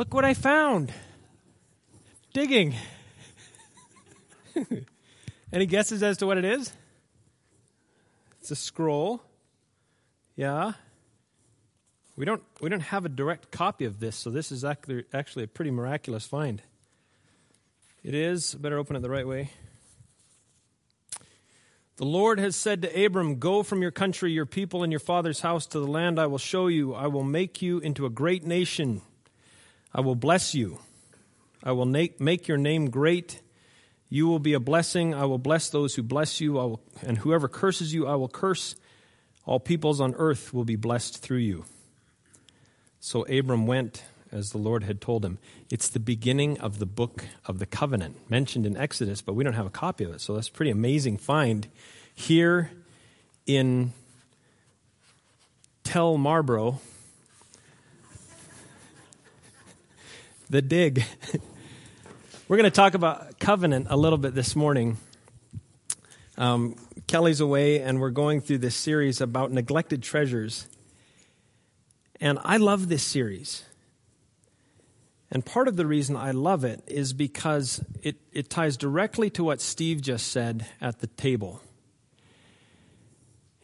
Look what I found. Digging. Any guesses as to what it is? It's a scroll. Yeah. We don't we don't have a direct copy of this, so this is actually a pretty miraculous find. It is. Better open it the right way. The Lord has said to Abram, Go from your country, your people, and your father's house to the land I will show you. I will make you into a great nation. I will bless you. I will make your name great. You will be a blessing. I will bless those who bless you. Will, and whoever curses you, I will curse. All peoples on earth will be blessed through you. So Abram went as the Lord had told him. It's the beginning of the book of the covenant, mentioned in Exodus, but we don't have a copy of it. So that's a pretty amazing find here in Tel Marlboro. The dig. We're going to talk about covenant a little bit this morning. Um, Kelly's away, and we're going through this series about neglected treasures. And I love this series and part of the reason I love it is because it, it ties directly to what Steve just said at the table.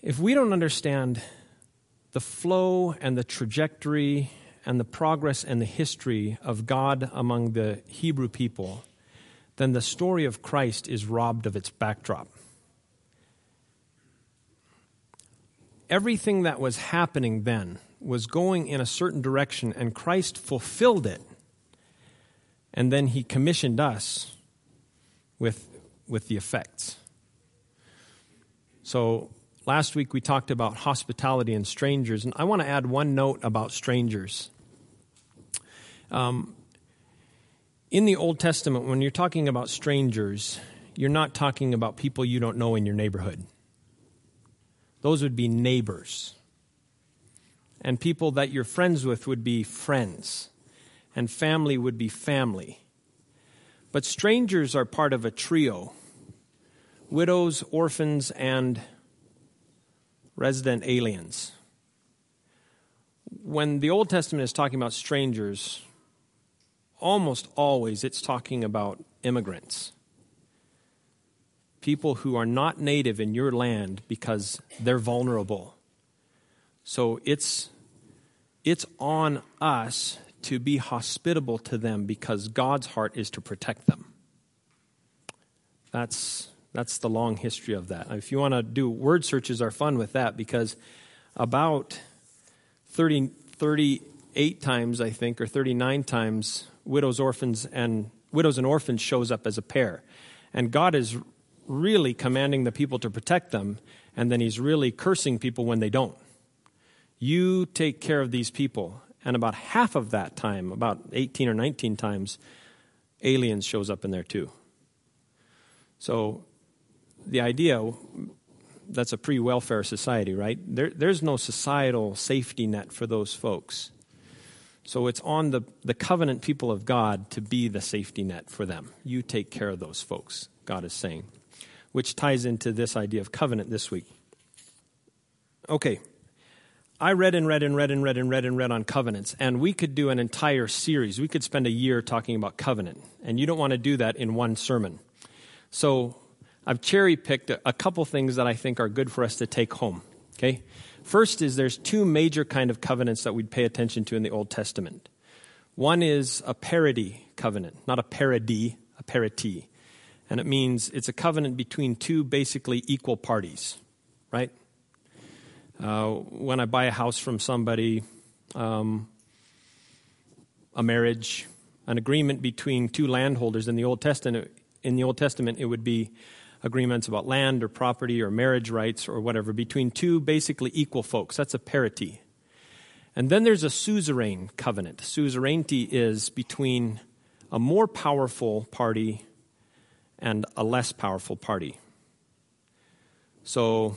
If we don't understand the flow and the trajectory and the progress and the history of God among the Hebrew people, then the story of Christ is robbed of its backdrop. Everything that was happening then was going in a certain direction, and Christ fulfilled it and then he commissioned us with, with the effects. So last week we talked about hospitality and strangers, and I want to add one note about strangers. Um, in the Old Testament, when you're talking about strangers, you're not talking about people you don't know in your neighborhood. Those would be neighbors. And people that you're friends with would be friends and family would be family. But strangers are part of a trio widows, orphans, and resident aliens. When the Old Testament is talking about strangers, almost always it's talking about immigrants. People who are not native in your land because they're vulnerable. So it's, it's on us to be hospitable to them because God's heart is to protect them. That's, that's the long history of that. If you want to do word searches, are fun with that because about 30, 38 times, I think, or 39 times, widows, orphans, and widows and orphans shows up as a pair. And God is really commanding the people to protect them, and then He's really cursing people when they don't. You take care of these people. And about half of that time, about 18 or 19 times, aliens shows up in there too. So the idea that's a pre welfare society, right? There, there's no societal safety net for those folks. So it's on the, the covenant people of God to be the safety net for them. You take care of those folks, God is saying, which ties into this idea of covenant this week. Okay, I read and read and read and read and read and read on covenants, and we could do an entire series. We could spend a year talking about covenant, and you don't want to do that in one sermon. So I've cherry picked a couple things that I think are good for us to take home. Okay? First is there's two major kind of covenants that we'd pay attention to in the Old Testament. One is a parity covenant, not a parity, a parity. And it means it's a covenant between two basically equal parties, right? Uh, when I buy a house from somebody, um, a marriage, an agreement between two landholders in the Old Testament, in the Old Testament, it would be agreements about land or property or marriage rights or whatever between two basically equal folks. That's a parity. And then there's a suzerain covenant. Suzerainty is between a more powerful party and a less powerful party. So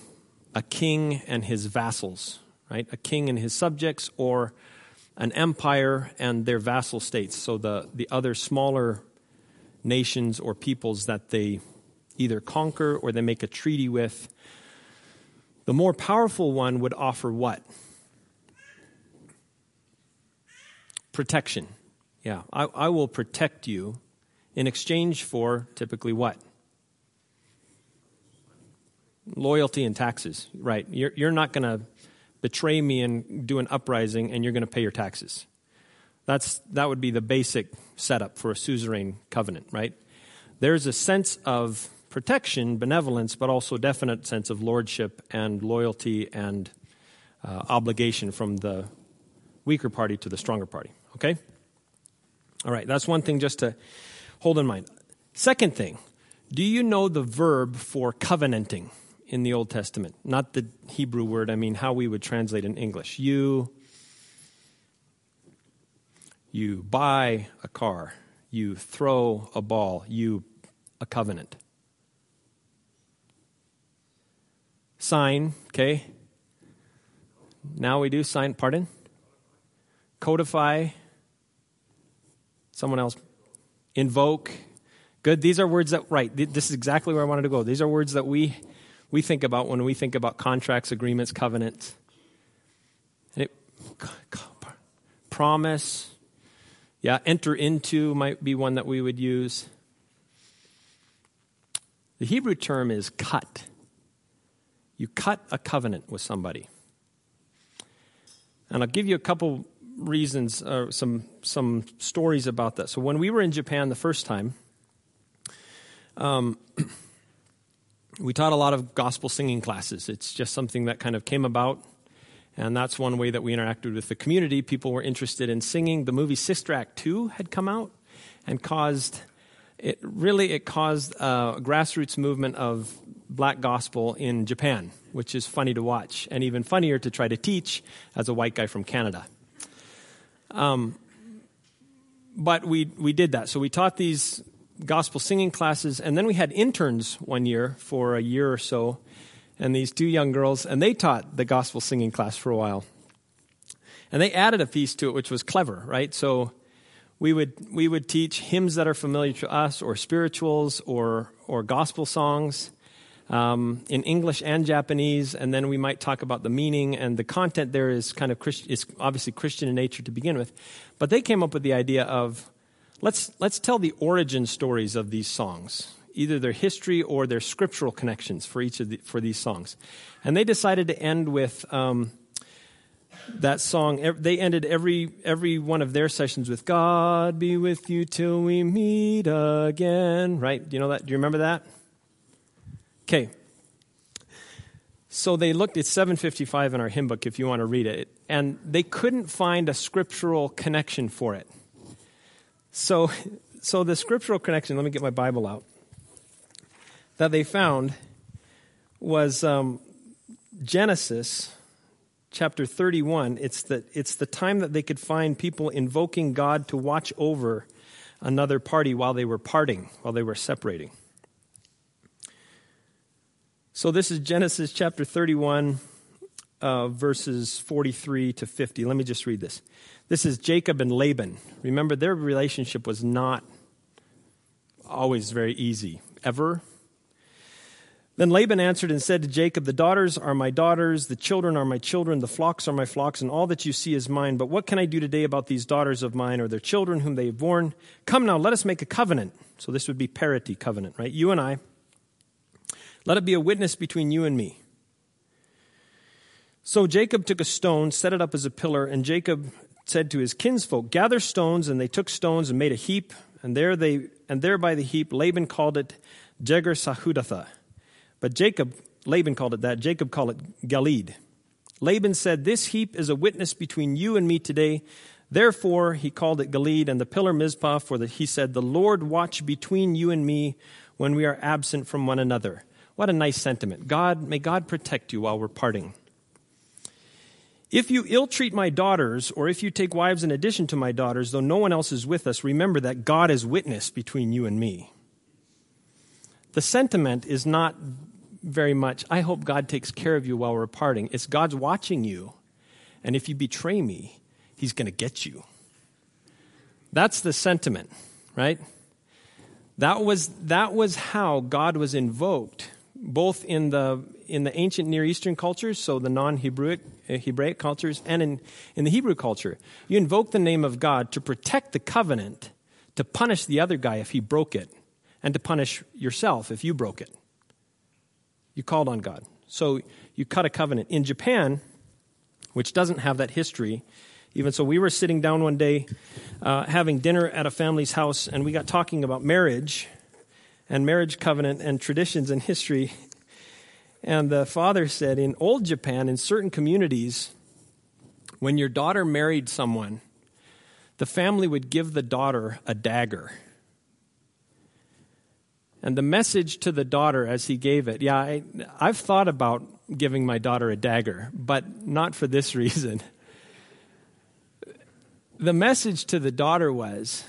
a king and his vassals, right? A king and his subjects, or an empire and their vassal states. So the, the other smaller nations or peoples that they either conquer or they make a treaty with. The more powerful one would offer what? Protection. Yeah, I, I will protect you in exchange for typically what? Loyalty and taxes, right? You're, you're not going to betray me and do an uprising, and you're going to pay your taxes. That's, that would be the basic setup for a suzerain covenant, right? There's a sense of protection, benevolence, but also definite sense of lordship and loyalty and uh, obligation from the weaker party to the stronger party. Okay? All right, that's one thing just to hold in mind. Second thing, do you know the verb for covenanting in the Old Testament? Not the Hebrew word, I mean how we would translate in English. You you buy a car, you throw a ball, you a covenant. Sign, okay? Now we do sign, pardon? Codify. Someone else. Invoke. Good. These are words that, right, this is exactly where I wanted to go. These are words that we, we think about when we think about contracts, agreements, covenants. And it, promise. Yeah, enter into might be one that we would use. The Hebrew term is cut. You cut a covenant with somebody. And I'll give you a couple reasons, uh, some, some stories about that. So, when we were in Japan the first time, um, we taught a lot of gospel singing classes. It's just something that kind of came about. And that's one way that we interacted with the community. People were interested in singing. The movie Sister Act 2 had come out and caused it really it caused a grassroots movement of black gospel in Japan, which is funny to watch, and even funnier to try to teach as a white guy from Canada. Um, but we we did that. So we taught these gospel singing classes, and then we had interns one year for a year or so, and these two young girls, and they taught the gospel singing class for a while. And they added a piece to it, which was clever, right? So we would we would teach hymns that are familiar to us, or spirituals, or or gospel songs. Um, in English and Japanese, and then we might talk about the meaning and the content. There is kind of Christ, is obviously Christian in nature to begin with, but they came up with the idea of let's let's tell the origin stories of these songs, either their history or their scriptural connections for each of the, for these songs, and they decided to end with um, that song they ended every every one of their sessions with god be with you till we meet again right? Do you know that? Do you remember that okay. So they looked at 755 in our hymn book if you want to read it and they couldn't find a scriptural connection for it. So so the scriptural connection let me get my bible out that they found was um, genesis chapter 31, it's the, it's the time that they could find people invoking God to watch over another party while they were parting, while they were separating. So this is Genesis chapter 31, uh, verses 43 to 50. Let me just read this. This is Jacob and Laban. Remember, their relationship was not always very easy, ever. Then Laban answered and said to Jacob, The daughters are my daughters, the children are my children, the flocks are my flocks, and all that you see is mine. But what can I do today about these daughters of mine or their children whom they have borne? Come now, let us make a covenant. So this would be parity covenant, right? You and I. Let it be a witness between you and me. So Jacob took a stone, set it up as a pillar, and Jacob said to his kinsfolk, Gather stones, and they took stones and made a heap, and there they and there by the heap Laban called it Jegar Sahadutha. but Jacob, Laban called it that. Jacob called it Galeed. Laban said, This heap is a witness between you and me today. Therefore, he called it Galeed and the pillar Mizpah, for that he said, The Lord watch between you and me when we are absent from one another. What a nice sentiment. God, may God protect you while we're parting. If you ill treat my daughters, or if you take wives in addition to my daughters, though no one else is with us, remember that God is witness between you and me. The sentiment is not very much, I hope God takes care of you while we're parting. It's God's watching you. And if you betray me, he's going to get you. That's the sentiment, right? That was, that was how God was invoked both in the in the ancient Near Eastern cultures, so the non-Hebraic uh, Hebraic cultures, and in, in the Hebrew culture. You invoke the name of God to protect the covenant, to punish the other guy if he broke it, and to punish yourself if you broke it. You called on God. So you cut a covenant. In Japan, which doesn't have that history, even so, we were sitting down one day uh, having dinner at a family's house, and we got talking about marriage and marriage covenant and traditions and history. And the father said, in old Japan, in certain communities, when your daughter married someone, the family would give the daughter a dagger. And the message to the daughter as he gave it, yeah, I, I've thought about giving my daughter a dagger, but not for this reason. The message to the daughter was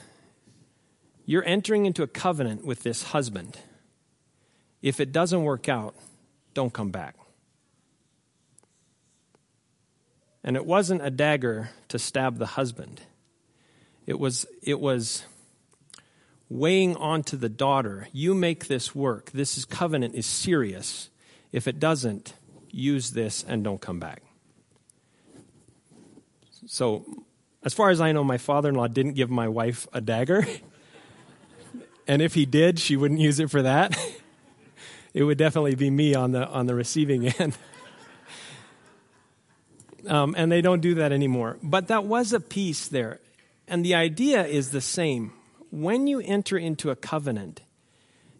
you're entering into a covenant with this husband. If it doesn't work out, don't come back. And it wasn't a dagger to stab the husband. It was, it was weighing onto the daughter, you make this work. This is, covenant is serious. If it doesn't, use this and don't come back. So, as far as I know, my father in law didn't give my wife a dagger. and if he did, she wouldn't use it for that. it would definitely be me on the, on the receiving end. um, and they don't do that anymore. But that was a piece there. And the idea is the same. When you enter into a covenant,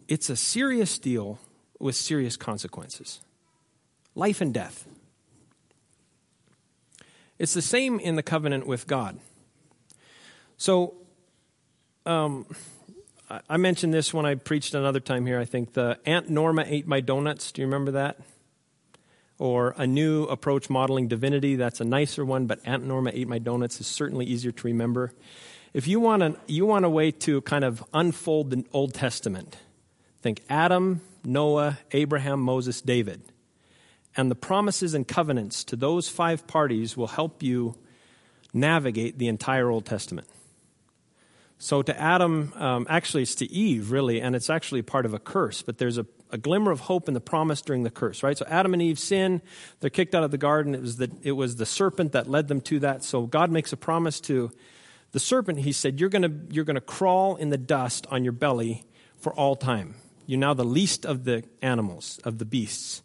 it's a serious deal with serious consequences life and death. It's the same in the covenant with God. So, um, I mentioned this when I preached another time here. I think the Aunt Norma ate my donuts. Do you remember that? Or a new approach modeling divinity. That's a nicer one, but Aunt Norma ate my donuts is certainly easier to remember. If you want a, you want a way to kind of unfold the Old Testament, think Adam, Noah, Abraham, Moses, David and the promises and covenants to those five parties will help you navigate the entire Old Testament. So to Adam, um, actually, it's to Eve, really, and it's actually part of a curse, but there's a, a, glimmer of hope in the promise during the curse, right? So Adam and Eve sin, they're kicked out of the garden. It was the, it was the serpent that led them to that. So God makes a promise to the serpent. He said, You're going you're going to crawl in the dust on your belly for all time. You're now the least of the animals, of the beasts.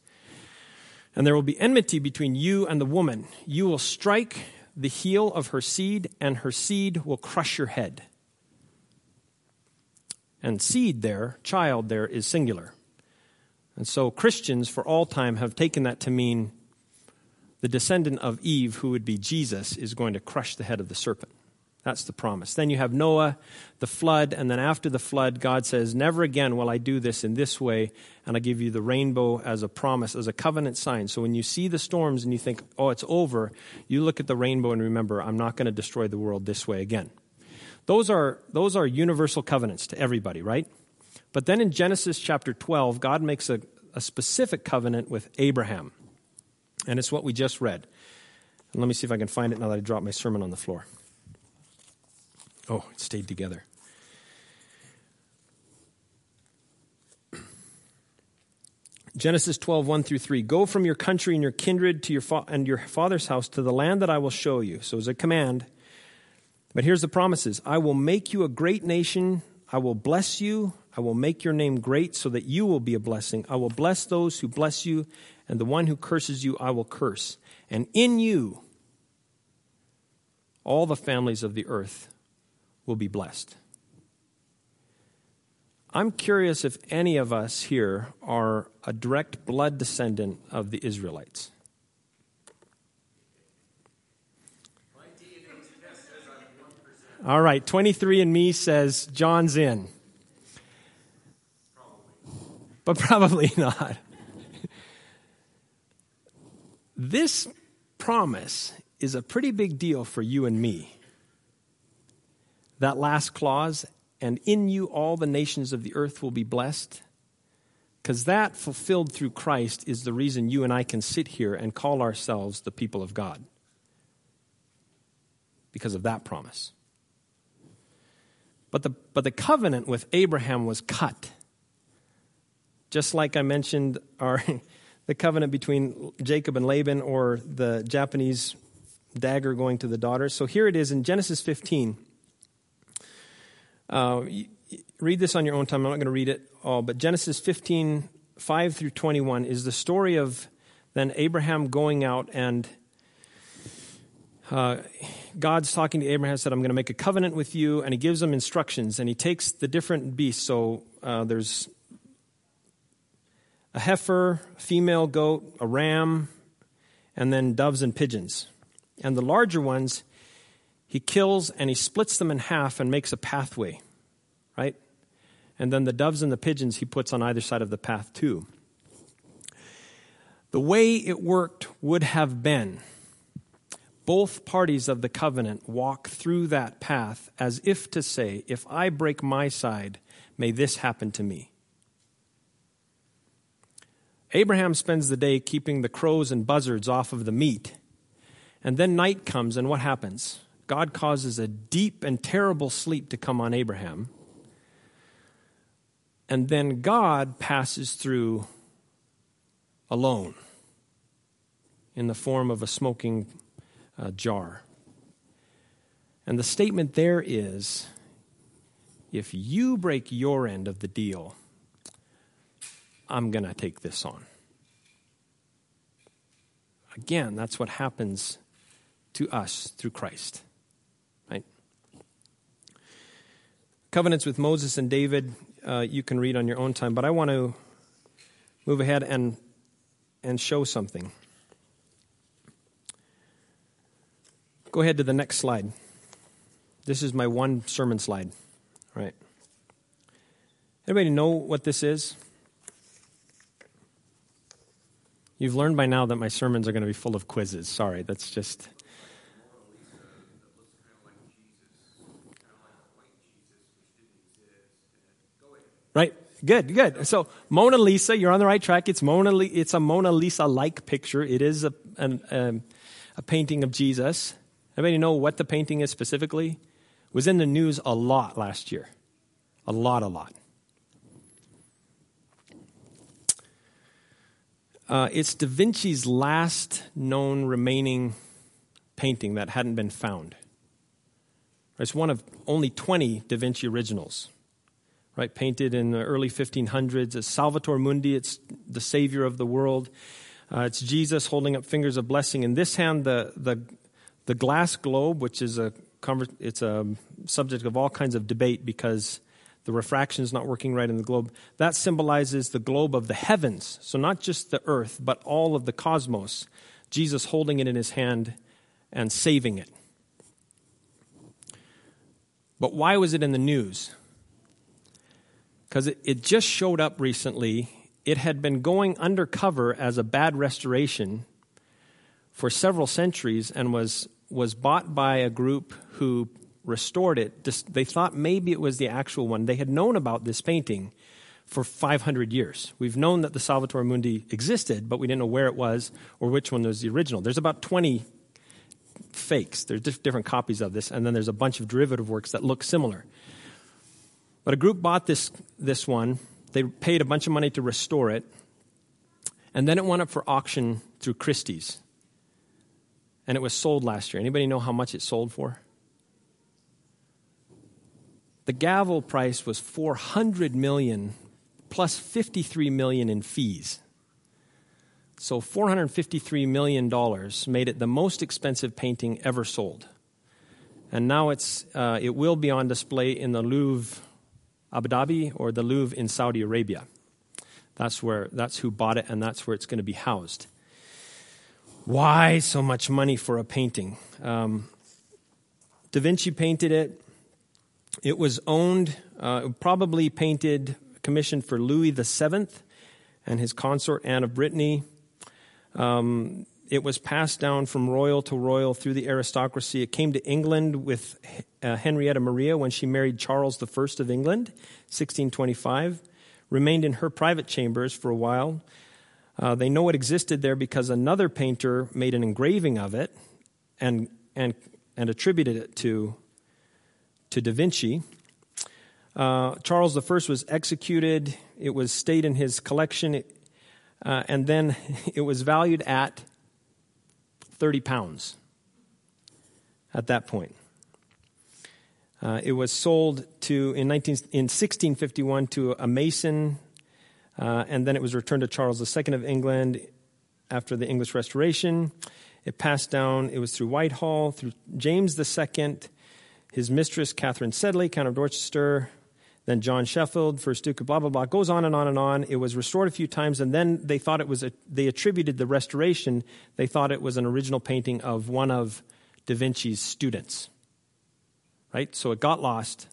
And there will be enmity between you and the woman. You will strike the heel of her seed, and her seed will crush your head. And seed there, child there, is singular. And so Christians for all time have taken that to mean the descendant of Eve, who would be Jesus, is going to crush the head of the serpent. That's the promise. Then you have Noah, the flood, and then after the flood, God says, Never again will I do this in this way, and I give you the rainbow as a promise, as a covenant sign. So when you see the storms and you think, oh, it's over, you look at the rainbow and remember, I'm not going to destroy the world this way again. Those are, those are universal covenants to everybody, right? But then in Genesis chapter 12, God makes a, a specific covenant with Abraham. And it's what we just read. And let me see if I can find it now that I dropped my sermon on the floor. Oh, it stayed together. Genesis 12, 1 through 3. Go from your country and your kindred to your fa- and your father's house to the land that I will show you. So it's a command. But here's the promises I will make you a great nation. I will bless you. I will make your name great so that you will be a blessing. I will bless those who bless you, and the one who curses you I will curse. And in you, all the families of the earth will be blessed. I'm curious if any of us here are a direct blood descendant of the Israelites. All right, 23andMe says John's in. But probably not. this promise is a pretty big deal for you and me that last clause, and in you all the nations of the earth will be blessed, because that fulfilled through Christ is the reason you and I can sit here and call ourselves the people of God. Because of that promise. But the, but the covenant with Abraham was cut. just like I mentioned our the covenant between Jacob and Laban or the Japanese dagger going to the daughter. So here it is in Genesis 15. Uh, read this on your own time. I'm not going to read it all, but Genesis 15, 5 through 21 is the story of then Abraham going out and uh, God's talking to Abraham, said, I'm going to make a covenant with you, and he gives him instructions, and he takes the different beasts. So uh, there's a heifer, female goat, a ram, and then doves and pigeons. And the larger ones, he kills and he splits them in half and makes a pathway, right? And then the doves and the pigeons he puts on either side of the path, too. The way it worked would have been both parties of the covenant walk through that path as if to say, If I break my side, may this happen to me. Abraham spends the day keeping the crows and buzzards off of the meat. And then night comes, and what happens? God causes a deep and terrible sleep to come on Abraham. And then God passes through alone in the form of a smoking uh, jar. And the statement there is if you break your end of the deal, I'm going to take this on. Again, that's what happens to us through Christ. Right? Covenants with Moses and David, uh, you can read on your own time, but I want to move ahead and, and show something. Go ahead to the next slide. This is my one sermon slide. All right. Anybody know what this is? You've learned by now that my sermons are going to be full of quizzes. Sorry, that's just. Right. Good. Good. So Mona Lisa, you're on the right track. It's Mona. It's a Mona Lisa-like picture. It is a an, um, a painting of Jesus. Anybody know what the painting is specifically? It was in the news a lot last year. A lot, a lot. Uh, it's Da Vinci's last known remaining painting that hadn't been found. It's one of only 20 Da Vinci originals, right? Painted in the early 1500s. It's Salvator Mundi, it's the savior of the world. Uh, it's Jesus holding up fingers of blessing. In this hand, the, the, the glass globe, which is a it's a subject of all kinds of debate because the refraction is not working right in the globe. That symbolizes the globe of the heavens. So not just the earth, but all of the cosmos. Jesus holding it in his hand and saving it. But why was it in the news? Because it, it just showed up recently. It had been going undercover as a bad restoration for several centuries and was was bought by a group who restored it. They thought maybe it was the actual one. They had known about this painting for 500 years. We've known that the Salvator Mundi existed, but we didn't know where it was or which one was the original. There's about 20 fakes. There's different copies of this, and then there's a bunch of derivative works that look similar. But a group bought this, this one. They paid a bunch of money to restore it, and then it went up for auction through Christie's and it was sold last year. Anybody know how much it sold for? The gavel price was 400 million plus 53 million in fees. So 453 million dollars made it the most expensive painting ever sold. And now it's uh, it will be on display in the Louvre Abu Dhabi or the Louvre in Saudi Arabia. That's where that's who bought it and that's where it's going to be housed. Why so much money for a painting? Um, da Vinci painted it. It was owned, uh, probably painted, commissioned for Louis VII and his consort Anne of Brittany. Um, it was passed down from royal to royal through the aristocracy. It came to England with uh, Henrietta Maria when she married Charles I of England, 1625. Remained in her private chambers for a while. Uh, they know it existed there because another painter made an engraving of it and, and, and attributed it to, to Da Vinci. Uh, Charles I was executed. It was stayed in his collection, uh, and then it was valued at 30 pounds at that point. Uh, it was sold to in, 19, in 1651 to a mason, uh, and then it was returned to Charles II of England after the English Restoration. It passed down, it was through Whitehall, through James II, his mistress, Catherine Sedley, Count of Dorchester, then John Sheffield, first Duke of blah, blah, blah. Goes on and on and on. It was restored a few times, and then they thought it was, a, they attributed the restoration, they thought it was an original painting of one of Da Vinci's students. Right? So it got lost.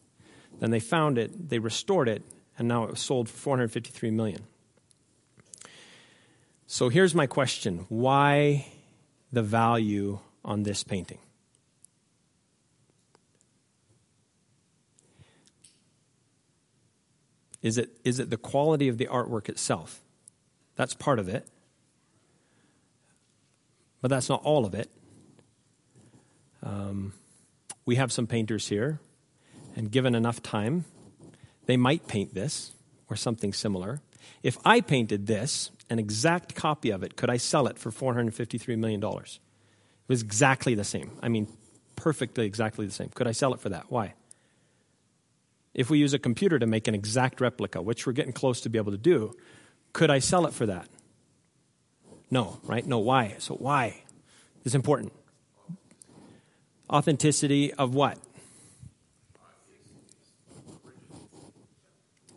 Then they found it, they restored it, and now it was sold for 453 million. So here's my question why the value on this painting? Is it, is it the quality of the artwork itself? That's part of it. But that's not all of it. Um, we have some painters here, and given enough time, they might paint this or something similar. If I painted this, an exact copy of it, could I sell it for $453 million? It was exactly the same. I mean, perfectly exactly the same. Could I sell it for that? Why? If we use a computer to make an exact replica, which we're getting close to be able to do, could I sell it for that? No, right? No, why? So, why? It's important. Authenticity of what?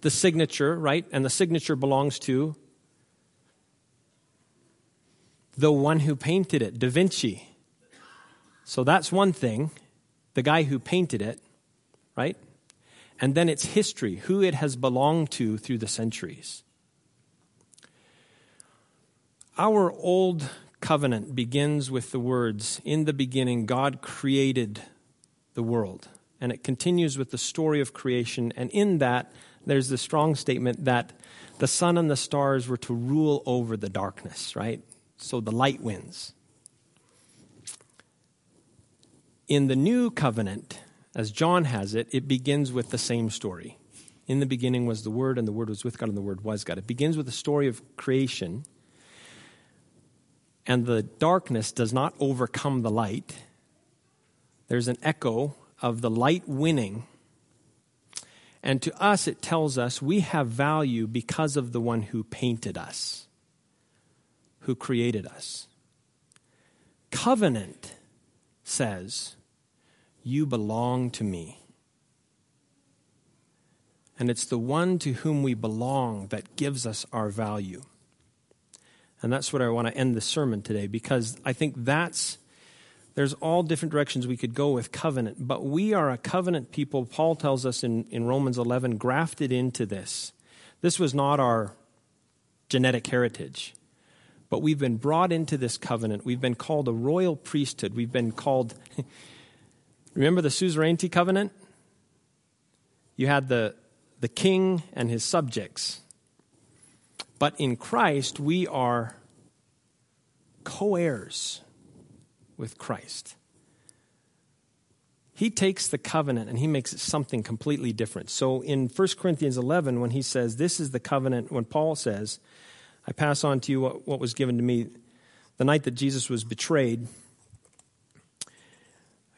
The signature, right? And the signature belongs to the one who painted it, Da Vinci. So that's one thing, the guy who painted it, right? And then its history, who it has belonged to through the centuries. Our old covenant begins with the words In the beginning, God created the world. And it continues with the story of creation. And in that, there's the strong statement that the sun and the stars were to rule over the darkness, right? So the light wins. In the new covenant, as John has it, it begins with the same story. In the beginning was the Word, and the Word was with God, and the Word was God. It begins with the story of creation, and the darkness does not overcome the light. There's an echo of the light winning. And to us, it tells us we have value because of the one who painted us who created us. Covenant says, You belong to me. And it's the one to whom we belong that gives us our value. And that's what I want to end the sermon today because I think that's there's all different directions we could go with covenant, but we are a covenant people. Paul tells us in, in Romans 11, grafted into this. This was not our genetic heritage. But we've been brought into this covenant. We've been called a royal priesthood. We've been called, remember the suzerainty covenant? You had the, the king and his subjects. But in Christ, we are co heirs with Christ. He takes the covenant and he makes it something completely different. So in 1 Corinthians 11, when he says, This is the covenant, when Paul says, I pass on to you what, what was given to me the night that Jesus was betrayed.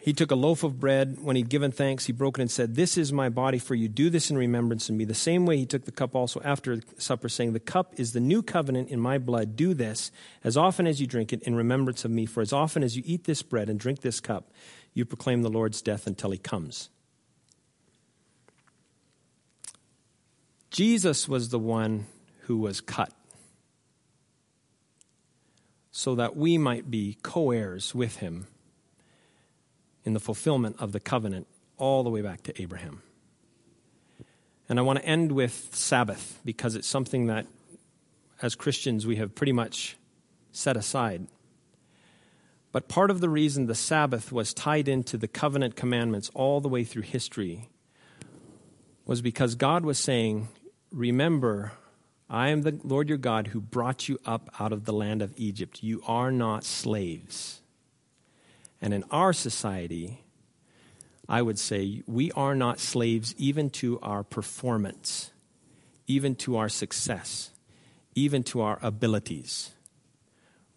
He took a loaf of bread. When he'd given thanks, he broke it and said, This is my body for you. Do this in remembrance of me. The same way he took the cup also after supper, saying, The cup is the new covenant in my blood. Do this as often as you drink it in remembrance of me. For as often as you eat this bread and drink this cup, you proclaim the Lord's death until he comes. Jesus was the one who was cut so that we might be co heirs with him in the fulfillment of the covenant all the way back to Abraham. And I want to end with Sabbath because it's something that, as Christians, we have pretty much set aside. But part of the reason the Sabbath was tied into the covenant commandments all the way through history was because God was saying, Remember I am the Lord your God who brought you up out of the land of Egypt. You are not slaves. And in our society, I would say we are not slaves even to our performance, even to our success, even to our abilities.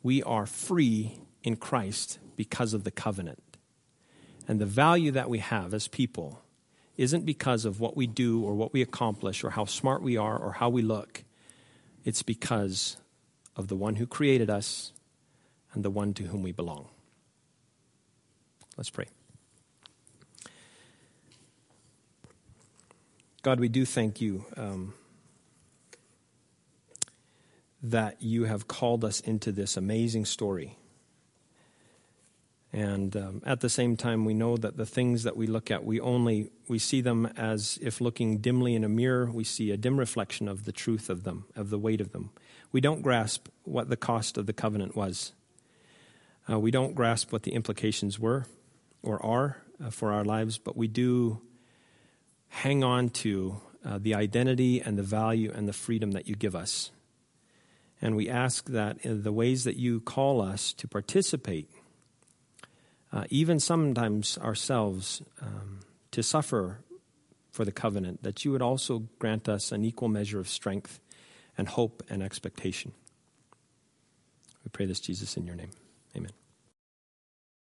We are free in Christ because of the covenant. And the value that we have as people isn't because of what we do or what we accomplish or how smart we are or how we look. It's because of the one who created us and the one to whom we belong. Let's pray. God, we do thank you um, that you have called us into this amazing story. And um, at the same time, we know that the things that we look at, we only we see them as if looking dimly in a mirror. We see a dim reflection of the truth of them, of the weight of them. We don't grasp what the cost of the covenant was. Uh, we don't grasp what the implications were or are uh, for our lives, but we do hang on to uh, the identity and the value and the freedom that you give us. And we ask that in the ways that you call us to participate, uh, even sometimes ourselves, um, to suffer for the covenant, that you would also grant us an equal measure of strength and hope and expectation. We pray this, Jesus, in your name. Amen.